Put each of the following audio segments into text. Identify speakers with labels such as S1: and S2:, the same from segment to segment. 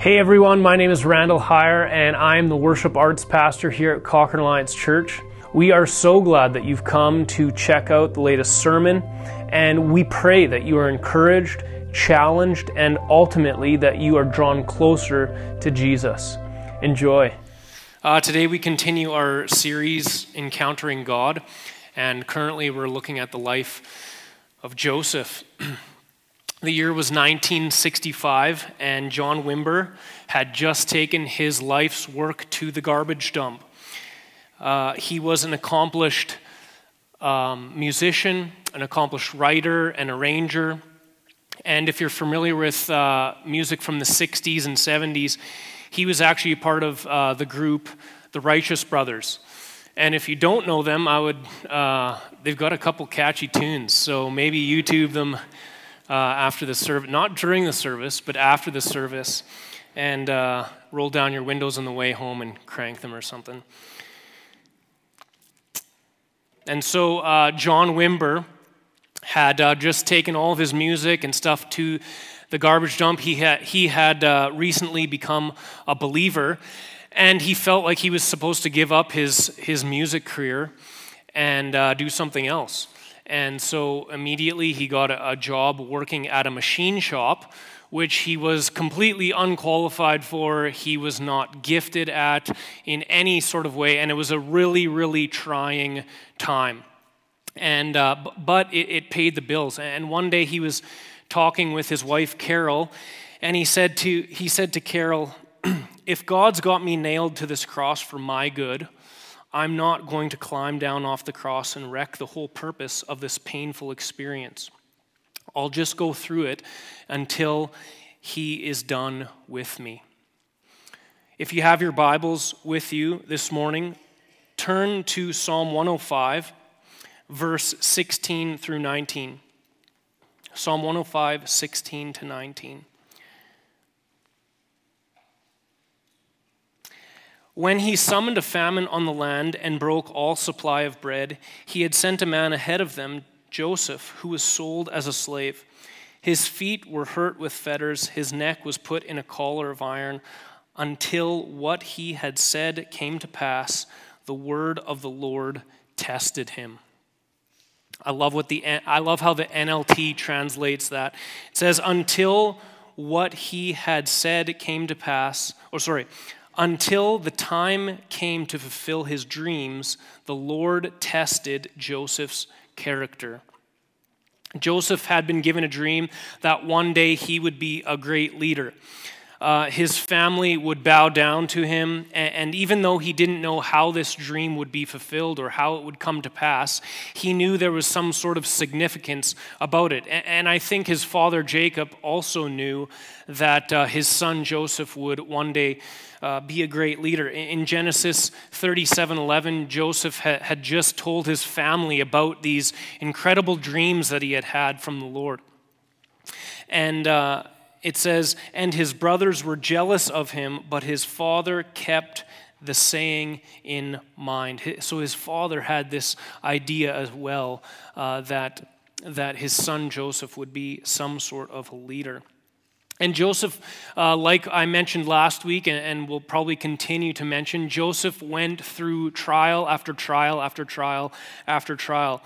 S1: Hey everyone, my name is Randall Heyer, and I'm the worship arts pastor here at Cochrane Alliance Church. We are so glad that you've come to check out the latest sermon, and we pray that you are encouraged, challenged, and ultimately that you are drawn closer to Jesus. Enjoy.
S2: Uh, today we continue our series, Encountering God, and currently we're looking at the life of Joseph. The year was 1965, and John Wimber had just taken his life's work to the garbage dump. Uh, he was an accomplished um, musician, an accomplished writer, and arranger. And if you're familiar with uh, music from the 60s and 70s, he was actually part of uh, the group The Righteous Brothers. And if you don't know them, I would, uh, they've got a couple catchy tunes, so maybe YouTube them uh, after the service, not during the service, but after the service, and uh, roll down your windows on the way home and crank them or something. And so uh, John Wimber had uh, just taken all of his music and stuff to the garbage dump. He had, he had uh, recently become a believer, and he felt like he was supposed to give up his, his music career and uh, do something else. And so immediately he got a, a job working at a machine shop, which he was completely unqualified for. He was not gifted at in any sort of way. And it was a really, really trying time. And, uh, but it, it paid the bills. And one day he was talking with his wife, Carol, and he said to, he said to Carol, If God's got me nailed to this cross for my good, I'm not going to climb down off the cross and wreck the whole purpose of this painful experience. I'll just go through it until He is done with me. If you have your Bibles with you this morning, turn to Psalm 105, verse 16 through 19. Psalm 105, 16 to 19. When he summoned a famine on the land and broke all supply of bread, he had sent a man ahead of them, Joseph, who was sold as a slave. His feet were hurt with fetters, his neck was put in a collar of iron, until what he had said came to pass. The word of the Lord tested him. I love what the I love how the NLT translates that. It says until what he had said came to pass, or sorry, until the time came to fulfill his dreams, the Lord tested Joseph's character. Joseph had been given a dream that one day he would be a great leader. Uh, his family would bow down to him. And, and, even though he didn't know how this dream would be fulfilled or how it would come to pass, he knew there was some sort of significance about it. And, and I think his father Jacob also knew that uh, his son Joseph would one day. Uh, be a great leader. In Genesis 37 11, Joseph ha- had just told his family about these incredible dreams that he had had from the Lord. And, uh, it says, And his brothers were jealous of him, but his father kept the saying in mind. So his father had this idea as well uh, that, that his son Joseph would be some sort of leader. And Joseph, uh, like I mentioned last week, and, and will probably continue to mention, Joseph went through trial after trial after trial after trial.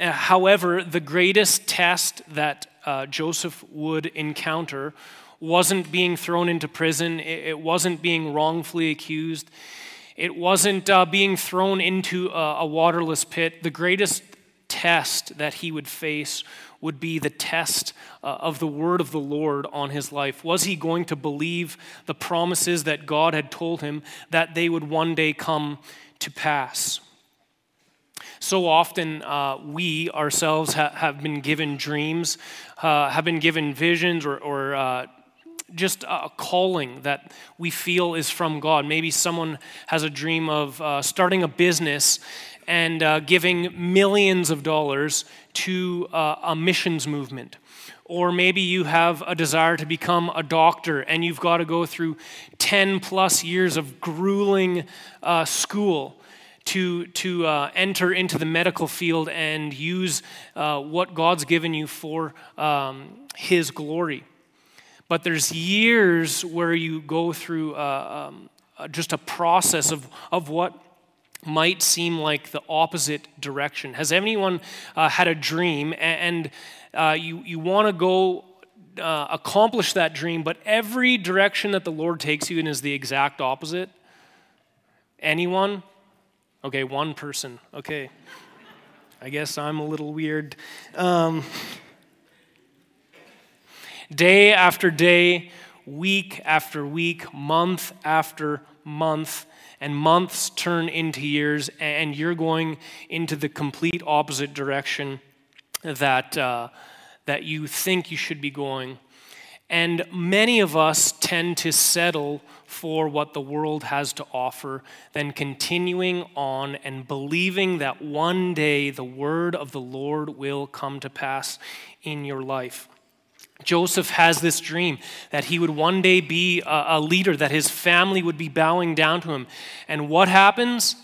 S2: Uh, however, the greatest test that uh, Joseph would encounter wasn't being thrown into prison, it, wasn't being wrongfully accused, it wasn't uh, being thrown into a, a waterless pit. The greatest test that he would face would be the test uh, of the word of the Lord on his life. Was he going to believe the promises that God had told him that they would one day come to pass? So often, uh, we ourselves ha- have been given dreams, uh, have been given visions, or, or uh, just a calling that we feel is from God. Maybe someone has a dream of uh, starting a business and uh, giving millions of dollars to uh, a missions movement. Or maybe you have a desire to become a doctor and you've got to go through 10 plus years of grueling uh, school to, to uh, enter into the medical field and use uh, what God's given you for um, His glory. But there's years where you go through uh, um, uh, just a process of, of what might seem like the opposite direction. Has anyone uh, had a dream and, uh, you, you want to go uh, accomplish that dream, but every direction that the Lord takes you in is the exact opposite? Anyone? Okay, one person. Okay. I guess I'm a little weird. Um, day after day, week after week, month after month, and months turn into years, and you're going into the complete opposite direction that, uh, that you think you should be going. And many of us tend to settle for what the world has to offer than continuing on and believing that one day the word of the Lord will come to pass in your life. Joseph has this dream that he would one day be a, leader, that his family would be bowing down to him. And what happens?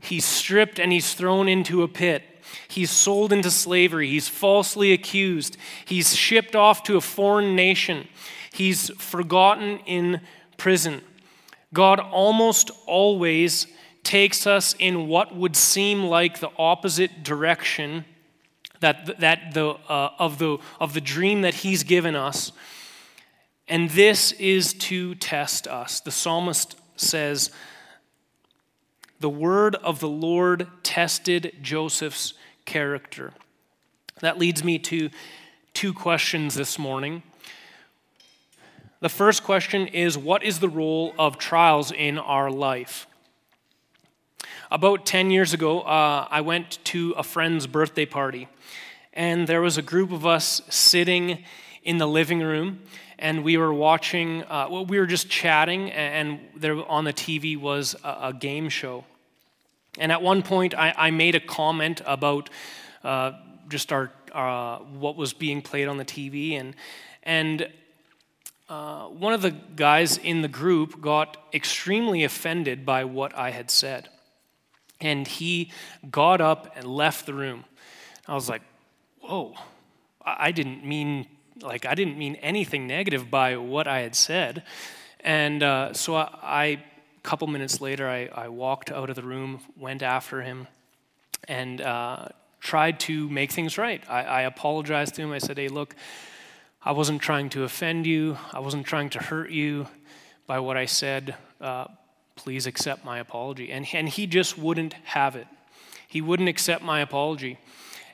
S2: He's stripped and he's thrown into a pit. He's sold into slavery. He's falsely accused. He's shipped off to a foreign nation. He's forgotten in prison. God almost always takes us in what would seem like the opposite direction that, that the, uh, of, the, of the dream that he's given us. And this is to test us. The psalmist says, The word of the Lord tested Joseph's character. That leads me to two questions this morning. The first question is What is the role of trials in our life? About 10 years ago, uh, I went to a friend's birthday party, and there was a group of us sitting in the living room, and we were watching, uh, well, we were just chatting, and there on the TV was a, a game show. And at one point, I, I made a comment about uh, just our, uh, what was being played on the TV, and, and uh, one of the guys in the group got extremely offended by what I had said. And he got up and left the room. I was like, whoa, I didn't mean, like, I didn't mean anything negative by what I had said. And uh, so I, I, a couple minutes later, I, I, walked out of the room, went after him, and uh, tried to make things right. I, I apologized to him. I said, hey, look, I wasn't trying to offend you, I wasn't trying to hurt you by what I said. Uh, please accept my apology. And, and he just wouldn't have it. He wouldn't accept my apology.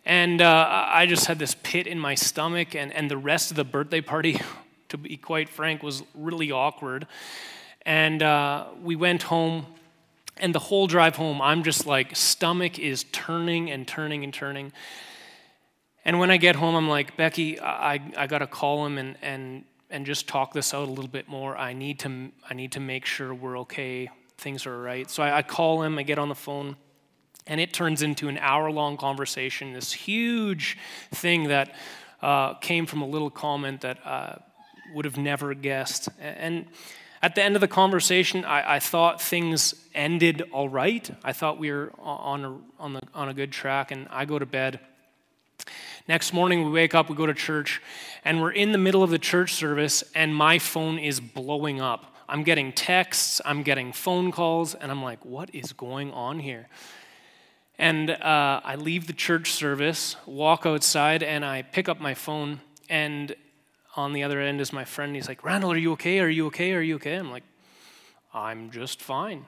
S2: And uh, I just had this pit in my stomach, and, and the rest of the birthday party, to be quite frank, was really awkward. And uh, we went home, and the whole drive home, I'm just like, stomach is turning and turning and turning. And when I get home, I'm like, Becky, I, I got to call him and, and and just talk this out a little bit more. I need to I need to make sure we're okay, things are right. So I, I call him, I get on the phone, and it turns into an hour long conversation. This huge thing that uh, came from a little comment that uh, would have never guessed. And at the end of the conversation, I, I, thought things ended all right. I thought we were on a, on, the, on a good track, and I go to bed. Next morning, we wake up, we go to church, and we're in the middle of the church service, and my phone is blowing up. I'm getting texts, I'm getting phone calls, and I'm like, what is going on here? And uh, I leave the church service, walk outside, and I pick up my phone, and on the other end is my friend. He's like, Randall, are you okay? Are you okay? Are you okay? I'm like, I'm just fine.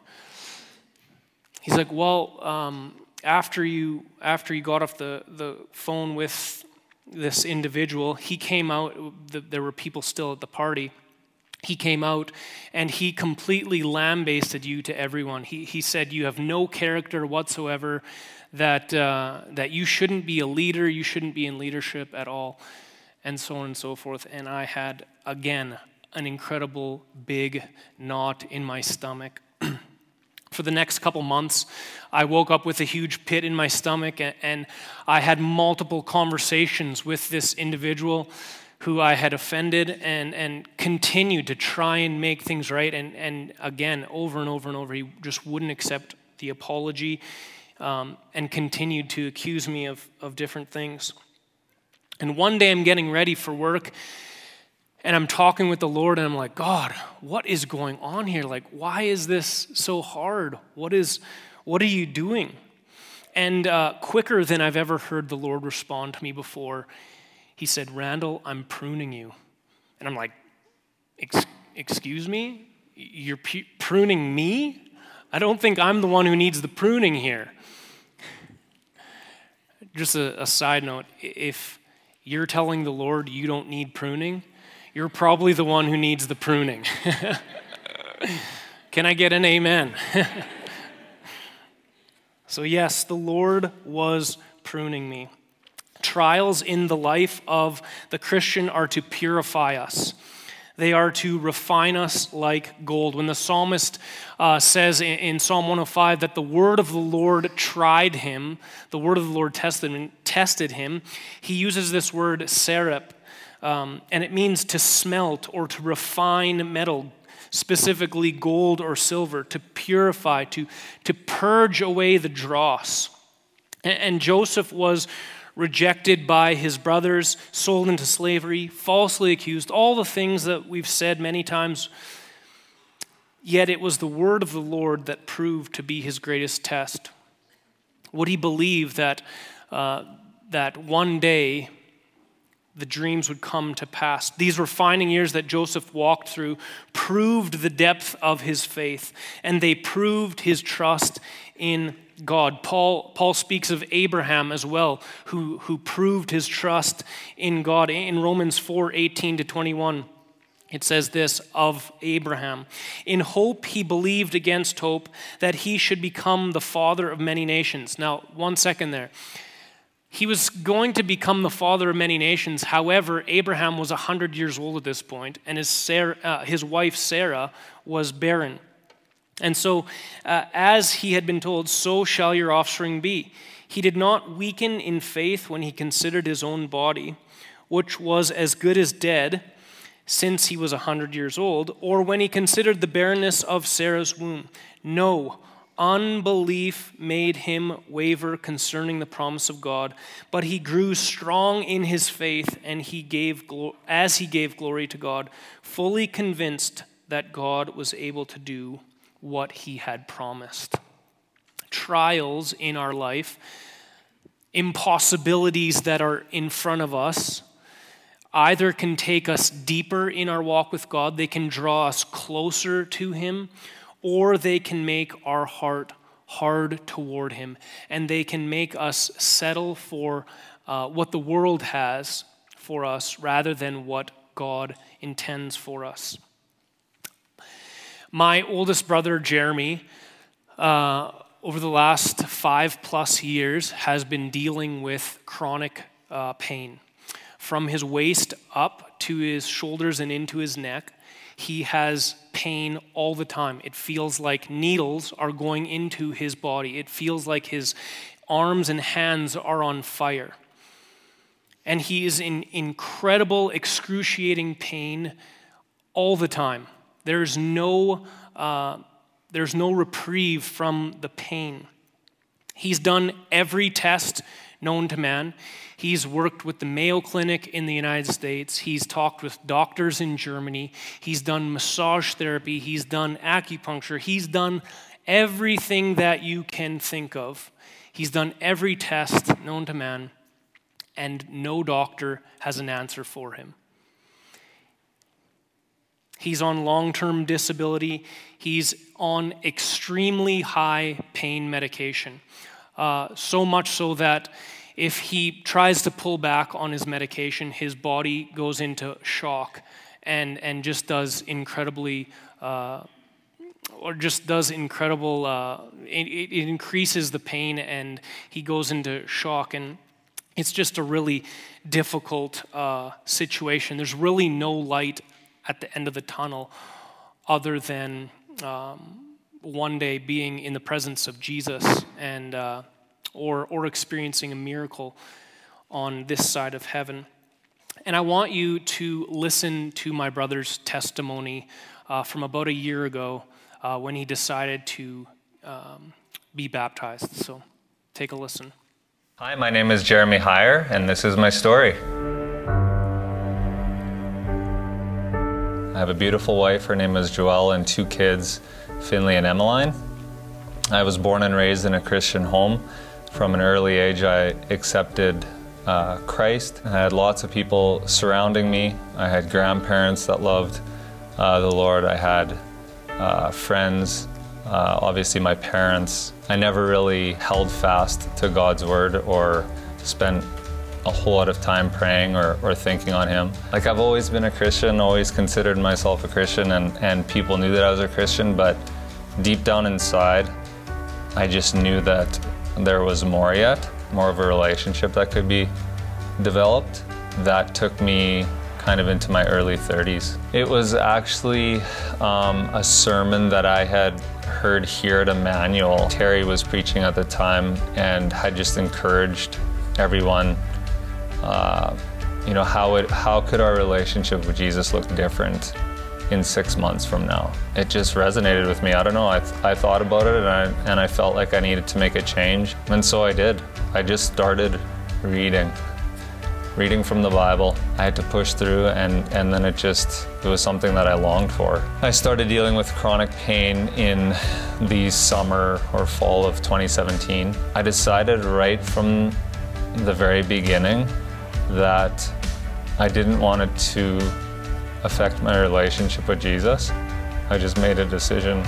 S2: He's like, Well, um, after you after you got off the, the phone with this individual, he came out. There were people still at the party. He came out and he completely lambasted you to everyone. He, he said, You have no character whatsoever, that, uh, that you shouldn't be a leader, you shouldn't be in leadership at all, and so on and so forth. And I had, again, an incredible big knot in my stomach for the next couple months, I woke up with a huge pit in my stomach, and, I had multiple conversations with this individual who I had offended and, and continued to try and make things right. And, and again, over and over and over, he just wouldn't accept the apology um, and continued to accuse me of, of different things. And one day I'm getting ready for work, and I'm talking with the Lord, and I'm like, God, what is going on here? Like, why is this so hard? What is, what are you doing? And uh, quicker than I've ever heard the Lord respond to me before, He said, Randall, I'm pruning you. And I'm like, Excuse me? You're pruning me? I don't think I'm the one who needs the pruning here. Just a, a side note if you're telling the Lord you don't need pruning, you're probably the one who needs the pruning. Can I get an amen? so, yes, the Lord was pruning me. Trials in the life of the Christian are to purify us. They are to refine us like gold. When the psalmist uh, says in, in, Psalm 105 that the word of the Lord tried him, the word of the Lord tested, tested him, he uses this word serep, um, and it means to smelt or to refine metal, specifically gold or silver, to purify, to, to purge away the dross. And, and Joseph was rejected by his brothers, sold into slavery, falsely accused, all the things that we've said many times. Yet it was the word of the Lord that proved to be his greatest test. Would he believe that, uh, that one day the dreams would come to pass. These refining years that Joseph walked through proved the depth of his faith, and they proved his trust in God. Paul, Paul speaks of Abraham as well, who, who proved his trust in God. In Romans 4 18 to 21, it says this of Abraham In hope he believed against hope that he should become the father of many nations. Now, one second there. He was going to become the father of many nations. However, Abraham was 100 years old at this point, and his, Sarah, uh, his wife Sarah was barren. And so, uh, as he had been told, so shall your offspring be. He did not weaken in faith when he considered his own body, which was as good as dead, since he was a hundred years old, or when he considered the barrenness of Sarah's womb. No, unbelief made him waver concerning the promise of God, but he grew strong in his faith, and he gave as he gave glory to God, fully convinced that God was able to do what he had promised. Trials in our life, impossibilities that are in front of us, either can take us deeper in our walk with God, they can draw us closer to Him, or they can make our heart hard toward Him, and they can make us settle for uh, what the world has for us rather than what God intends for us. My oldest brother, Jeremy, uh, over the last five plus years, has been dealing with chronic uh, pain. From his waist up to his shoulders and into his neck, he has pain all the time. It feels like needles are going into his body, it feels like his arms and hands are on fire. And he is in incredible, excruciating pain all the time. There's no, uh, there's no reprieve from the pain. He's done every test known to man. He's worked with the Mayo Clinic in the United States. He's talked with doctors in Germany. He's done massage therapy. He's done acupuncture. He's done everything that you can think of. He's done every test known to man, and no doctor has an answer for him. He's on long term disability. He's on extremely high pain medication. Uh, so much so that if he tries to pull back on his medication, his body goes into shock and, and just does incredibly, uh, or just does incredible, uh, it, it increases the pain and he goes into shock. And it's just a really difficult uh, situation. There's really no light at the end of the tunnel other than um, one day being in the presence of Jesus and uh, or or experiencing a miracle on this side of heaven. And I want you to listen to my brother's testimony uh, from about a year ago uh, when he decided to um, be baptized. So take a listen.
S3: Hi, my name is Jeremy Heyer, and this is my story. I have a beautiful wife. Her name is Joelle, and two kids, Finley and Emmeline. I was born and raised in a Christian home. From an early age, I accepted uh, Christ. I had lots of people surrounding me. I had grandparents that loved uh, the Lord. I had uh, friends, uh, obviously, my parents. I never really held fast to God's word or spent a whole lot of time praying or, or thinking on Him. Like, I've always been a Christian, always considered myself a Christian, and, and people knew that I was a Christian, but deep down inside, I just knew that there was more yet, more of a relationship that could be developed. That took me kind of into my early 30s. It was actually um, a sermon that I had heard here at Emmanuel. Terry was preaching at the time and had just encouraged everyone uh, you know, how, it, how could our relationship with Jesus look different in six months from now? It just resonated with me. I don't know. I, I thought about it and I, and I felt like I needed to make a change. And so I did. I just started reading, reading from the Bible. I had to push through and, and then it just, it was something that I longed for. I started dealing with chronic pain in the summer or fall of 2017. I decided right from the very beginning that I didn't want it to affect my relationship with Jesus. I just made a decision.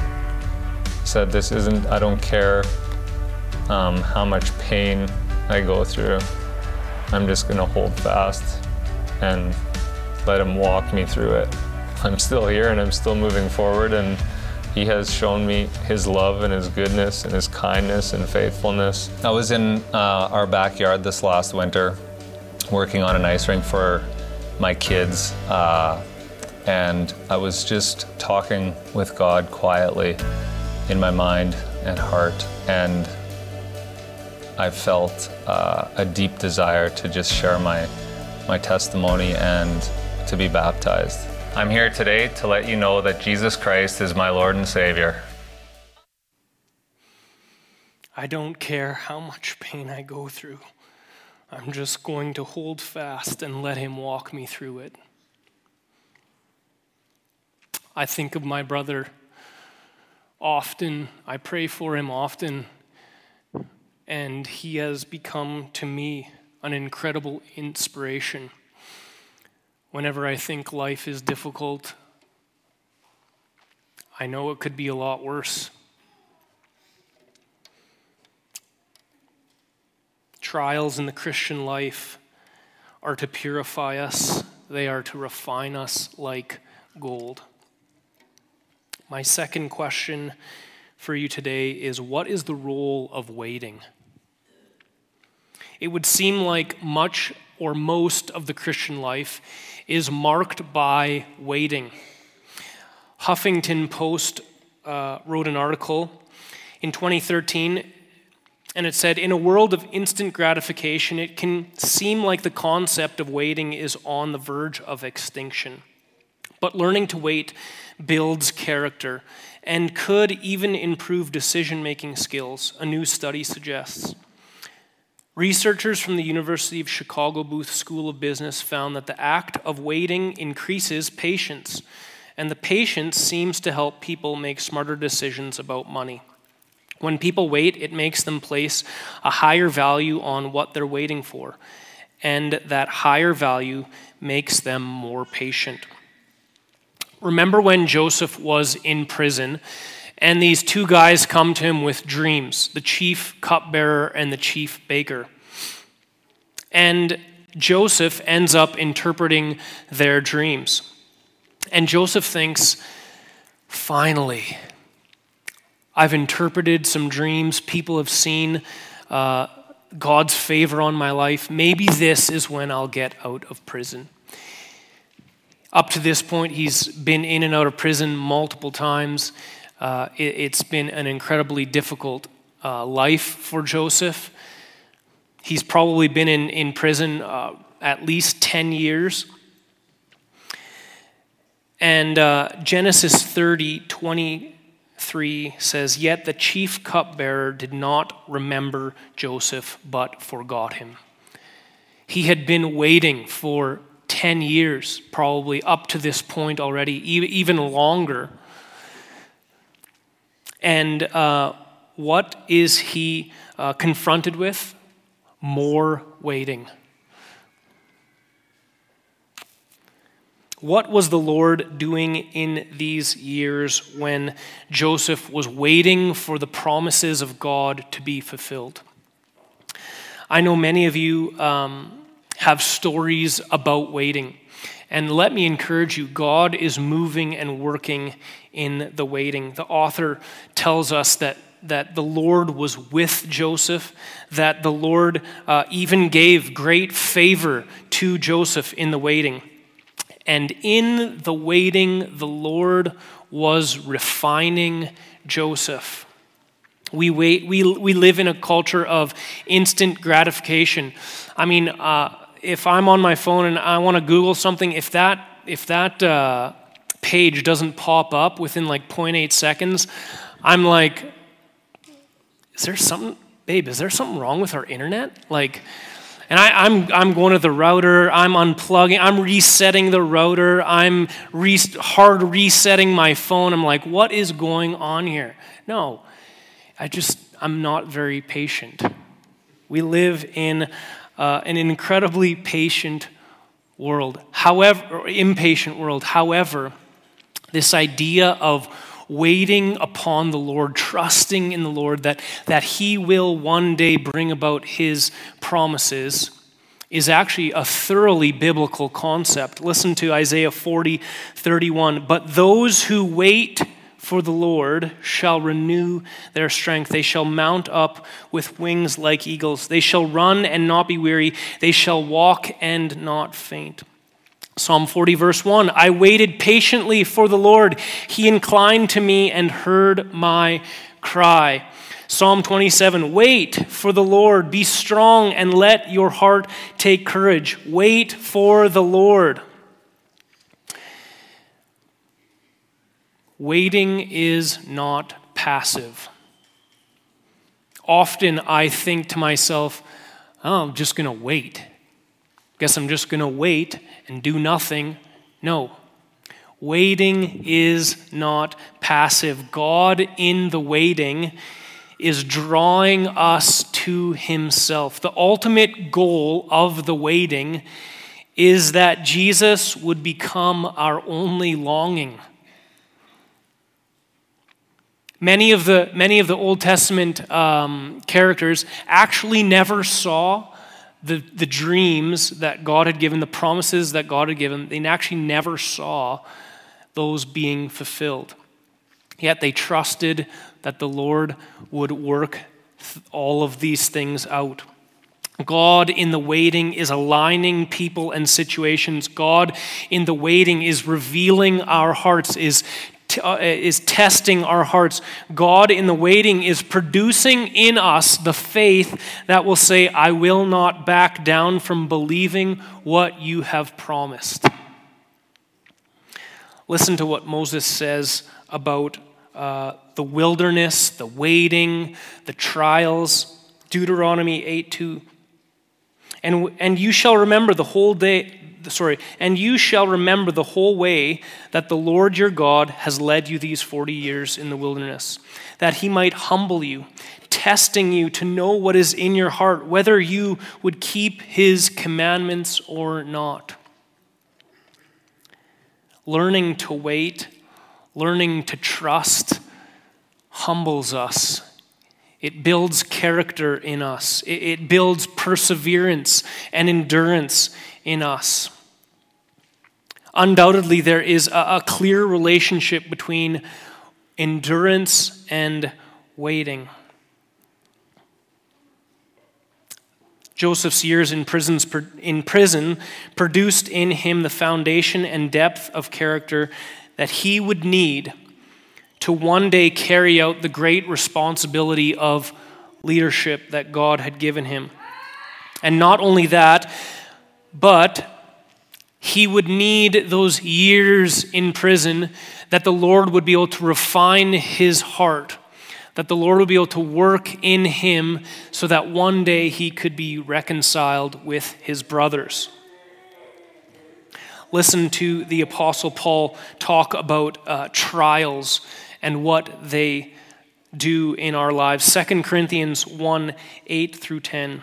S3: Said, This isn't, I don't care um, how much pain I go through. I'm just going to hold fast and let Him walk me through it. I'm still here and I'm still moving forward, and He has shown me His love and His goodness and His kindness and faithfulness. I was in uh, our backyard this last winter working on an ice rink for my kids. Uh, and I was just talking with God quietly in my mind and heart. And I felt uh, a deep desire to just share my, my testimony and to be baptized. I'm here today to let you know that Jesus Christ is my Lord and Savior.
S2: I don't care how much pain I go through. I'm just going to hold fast and let Him walk me through it. I think of my brother often, I pray for him often, and he has become to me an incredible inspiration. Whenever I think life is difficult, I know it could be a lot worse. Trials in the Christian life are to purify us, they are to refine us like gold. My second question for you today is what is the role of waiting? It would seem like much or most of the Christian life is marked by waiting. Huffington Post uh, wrote an article in 2013 and it said, in a world of instant gratification, it can seem like the concept of waiting is on the verge of extinction. But learning to wait builds character and could even improve decision making skills, a new study suggests. Researchers from the University of Chicago Booth School of Business found that the act of waiting increases patience, and the patience seems to help people make smarter decisions about money. When people wait, it makes them place a higher value on what they're waiting for, and that higher value makes them more patient. Remember when Joseph was in prison and these two guys come to him with dreams the chief cupbearer and the chief baker. And Joseph ends up interpreting their dreams. And Joseph thinks, finally, I've interpreted some dreams. People have seen uh, God's favor on my life. Maybe this is when I'll get out of prison. Up to this point, he's been in and out of prison multiple times. Uh, it, has been an incredibly difficult uh, life for Joseph. He's probably been in, in prison uh, at least 10 years. And uh, Genesis 30, 20 3 says, Yet the chief cupbearer did not remember Joseph, but forgot him. He had been waiting for 10 years, probably up to this point already, even longer. And uh, what is he uh, confronted with? More waiting. What was the Lord doing in these years when Joseph was waiting for the promises of God to be fulfilled? I know many of you um, have stories about waiting. And let me encourage you God is moving and working in the waiting. The author tells us that, that the Lord was with Joseph, that the Lord uh, even gave great favor to Joseph in the waiting. And in the waiting, the Lord was refining Joseph. We, wait, we, we live in a culture of instant gratification. I mean, uh, if I'm on my phone and I want to Google something, if that, if that uh, page doesn't pop up within like 0.8 seconds, I'm like, is there something, babe, is there something wrong with our internet? Like, and I, am I'm, I'm going to the router, I'm unplugging, I'm resetting the router, I'm re- hard resetting my phone. I'm like, what is going on here? No, I just, I'm not very patient. We live in uh, an incredibly patient world, however, impatient world. However, this idea of waiting upon the Lord, trusting in the Lord that, that He will one day bring about His promises is actually a thoroughly biblical concept. Listen to Isaiah 40, 31. But those who wait for the Lord shall renew their strength. They shall mount up with wings like eagles. They shall run and not be weary. They shall walk and not faint. Psalm 40, verse 1 I waited patiently for the Lord. He inclined to me and heard my cry. Psalm 27 Wait for the Lord, be strong, and let your heart take courage. Wait for the Lord. Waiting is not passive. Often I think to myself, oh, I'm just going to wait. Guess I'm just going to wait and do nothing. No. Waiting is not passive. God, in the waiting, is drawing us to Himself. The ultimate goal of the waiting is that Jesus would become our only longing. Many of the, many of the Old Testament um, characters actually never saw the, the dreams that God had given, the promises that God had given, they actually never saw those being fulfilled. Yet they trusted that the Lord would work all of these things out. God in the waiting is aligning people and situations. God in the waiting is revealing our hearts, is uh, is testing our hearts. God, in the waiting, is producing in us the faith that will say, I will not back down from believing what you have promised. Listen to what Moses says about uh, the wilderness, the waiting, the trials. Deuteronomy 8 2. And, and you shall remember the whole day, sorry, and you shall remember the whole way that the Lord your God has led you these 40 years in the wilderness, that he might humble you, testing you to know what is in your heart, whether you would keep his commandments or not. Learning to wait, learning to trust, humbles us. It builds character in us. It builds perseverance and endurance in us. Undoubtedly, there is a, a clear relationship between endurance and waiting. Joseph's years in, prisons, in prison produced in him the foundation and depth of character that he would need to one day carry out the great responsibility of leadership that God had given him. And not only that, but he would need those years in prison that the Lord would be able to refine his heart, that the Lord would be able to work in him so that one day he could be reconciled with his brothers. listen to the Apostle Paul talk about uh, trials and what they do in our lives. 2 Corinthians 1 8 through 10.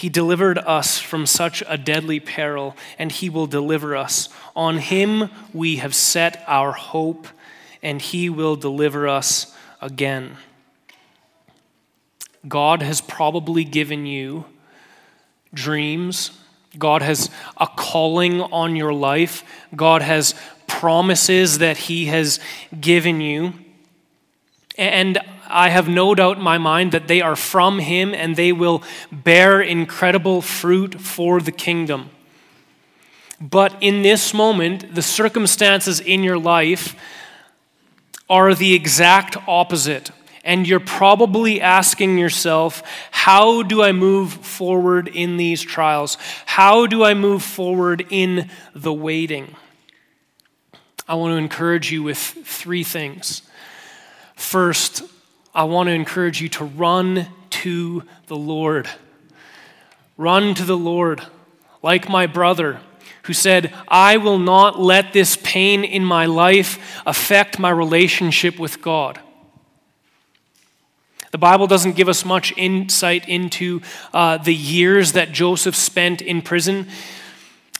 S2: He delivered us from such a deadly peril, and He will deliver us. On Him we have set our hope, and He will deliver us again. God has probably given you dreams. God has a calling on your life. God has promises that He has given you. And I have no doubt in my mind that they are from Him and they will bear incredible fruit for the kingdom. But in this moment, the circumstances in your life are the exact opposite. And you're probably asking yourself, how do I move forward in these trials? How do I move forward in the waiting? I want to encourage you with three things. First, I want to encourage you to run to the Lord. Run to the Lord, like my brother who said, I will not let this pain in my life affect my relationship with God. The Bible doesn't give us much insight into uh, the years that Joseph spent in prison.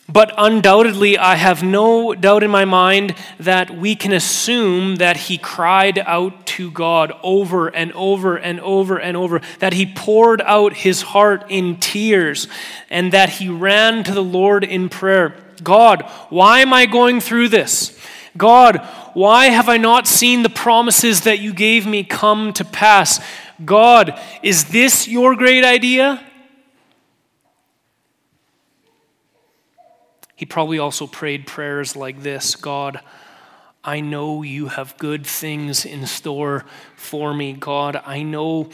S2: But undoubtedly, I have no doubt in my mind that we can assume that he cried out to God over and over and over and over, that he poured out his heart in tears, and that he ran to the Lord in prayer God, why am I going through this? God, why have I not seen the promises that you gave me come to pass? God, is this your great idea? He probably also prayed prayers like this God, I know you have good things in store for me. God, I know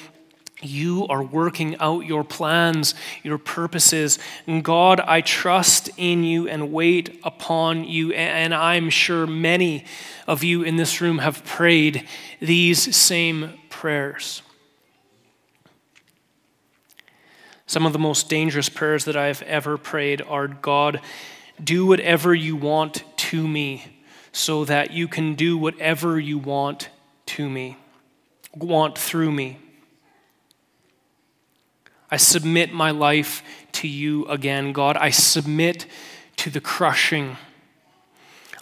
S2: you are working out your plans, your purposes. And God, I trust in you and wait upon you. And I'm sure many of you in this room have prayed these same prayers. Some of the most dangerous prayers that I have ever prayed are God, do whatever you want to me so that you can do whatever you want to me, want through me. I submit my life to you again, God. I submit to the crushing.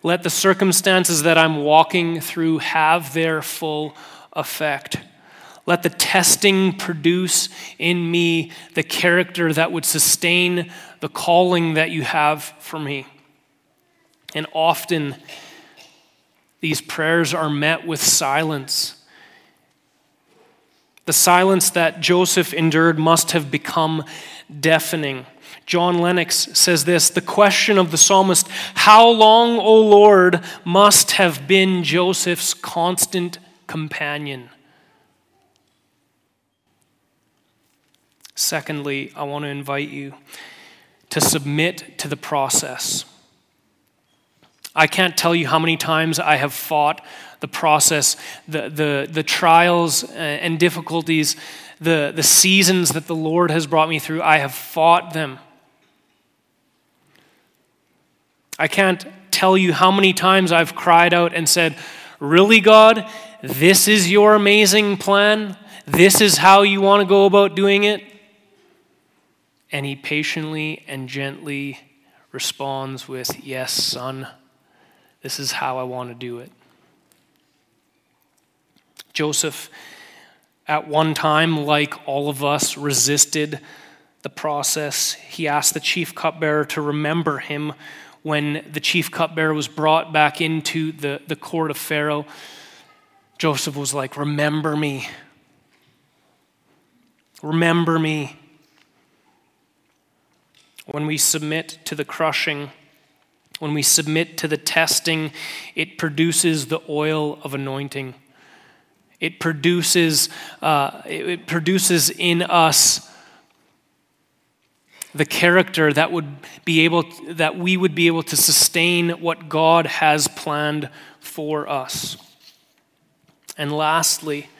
S2: Let the circumstances that I'm walking through have their full effect. Let the testing produce in me the character that would sustain the calling that you have for me. And often, these prayers are met with silence. The silence that Joseph endured must have become deafening. John Lennox says this The question of the psalmist, How long, O Lord, must have been Joseph's constant companion. Secondly, I want to invite you to submit to the process. I can't tell you how many times I have fought the process, the, the, the trials uh, and difficulties, the, the seasons that the Lord has brought me through. I have fought them. I can't tell you how many times I've cried out and said, Really, God? This is your amazing plan? This is how you want to go about doing it? And he patiently and gently responds with, Yes, son, this is how I want to do it. Joseph, at one time, like all of us, resisted the process. He asked the chief cupbearer to remember him when the chief cupbearer was brought back into the, the court of Pharaoh. Joseph was like, Remember me. Remember me. When we submit to the crushing, when we submit to the testing, it produces the oil of anointing. It produces, uh, it produces in us the character that would be able to, that we would be able to sustain what God has planned for us. And lastly,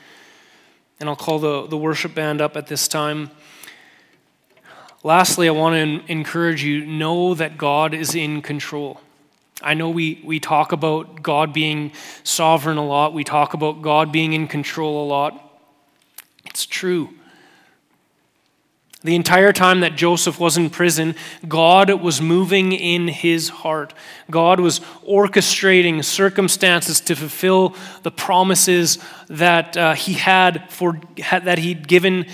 S2: and I'll call the, the worship band up at this time. Lastly, I want to encourage you know that God is in control. I know we, we talk about God being sovereign a lot, we talk about God being in control a lot. It's true. The entire time that Joseph was in prison, God was moving in his heart. God was orchestrating circumstances to fulfill the promises that uh, he had for that he'd given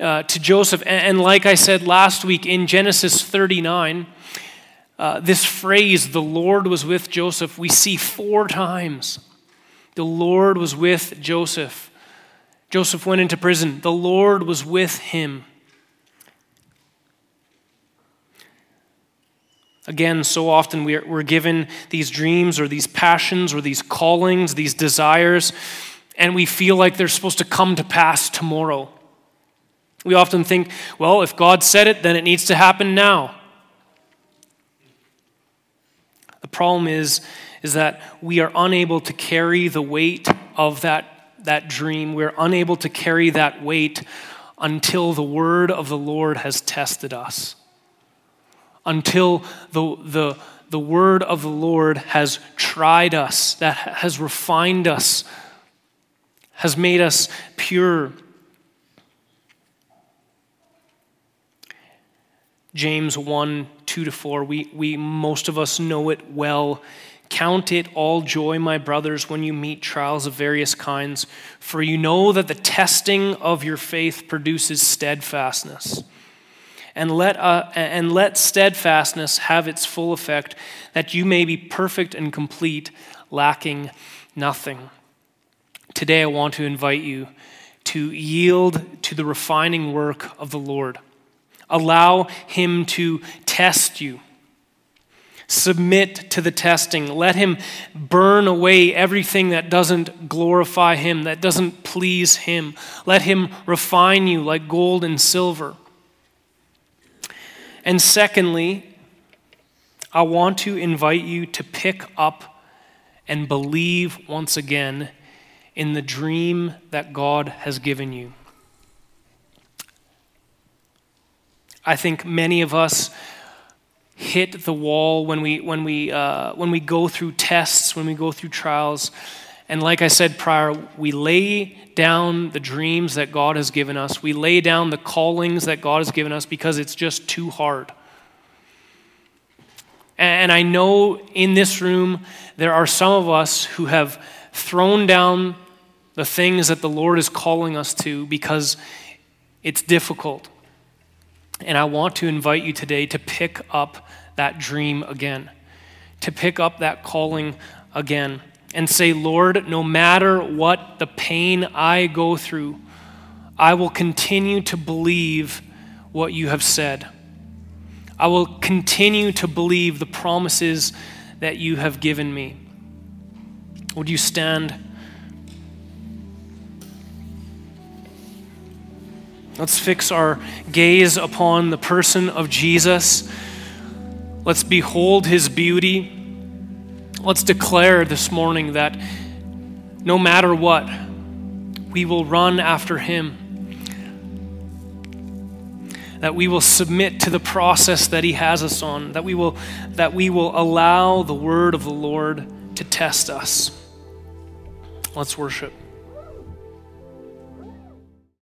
S2: uh, to Joseph. And, and, like I said last week in Genesis 39, uh, this phrase, "the Lord was with Joseph," we see four times. The Lord was with Joseph. Joseph went into prison. The Lord was with him. Again, so often we're, we're given these dreams or these passions or these callings, these desires, and we feel like they're supposed to come to pass tomorrow. We often think, well, if God said it, then it needs to happen now. The problem is, is that we are unable to carry the weight of that, that dream. We're unable to carry that weight until the word of the Lord has tested us until the, the, the word of the Lord has tried us, that has refined us, has made us pure. James 1 2 to 4, we, we most of us know it well. Count it all joy, my brothers, when you meet trials of various kinds, for you know that the testing of your faith produces steadfastness and let, uh, and let steadfastness have its full effect, that you may be perfect and complete, lacking nothing. Today, I want to invite you to yield to the refining work of the Lord. Allow Him to test you. Submit to the testing. Let Him burn away everything that doesn't glorify Him, that doesn't please Him. Let Him refine you like gold and silver. And secondly, I want to invite you to pick up and believe once again in the dream that God has given you. I think many of us hit the wall when we, when we, uh, when we go through tests, when we go through trials. And like I said prior, we lay down the dreams that God has given us. We lay down the callings that God has given us because it's just too hard. And I know in this room there are some of us who have thrown down the things that the Lord is calling us to because it's difficult. And I want to invite you today to pick up that dream again, to pick up that calling again and say, Lord, no matter what the pain I go through, I will continue to believe what you have said. I will continue to believe the promises that you have given me. Would you stand? Let's fix our gaze upon the person of Jesus. Let's behold his beauty. Let's declare this morning that no matter what, we will run after him. That we will submit to the process that he has us on, that we will, that we will allow the word of the Lord to test us. Let's worship.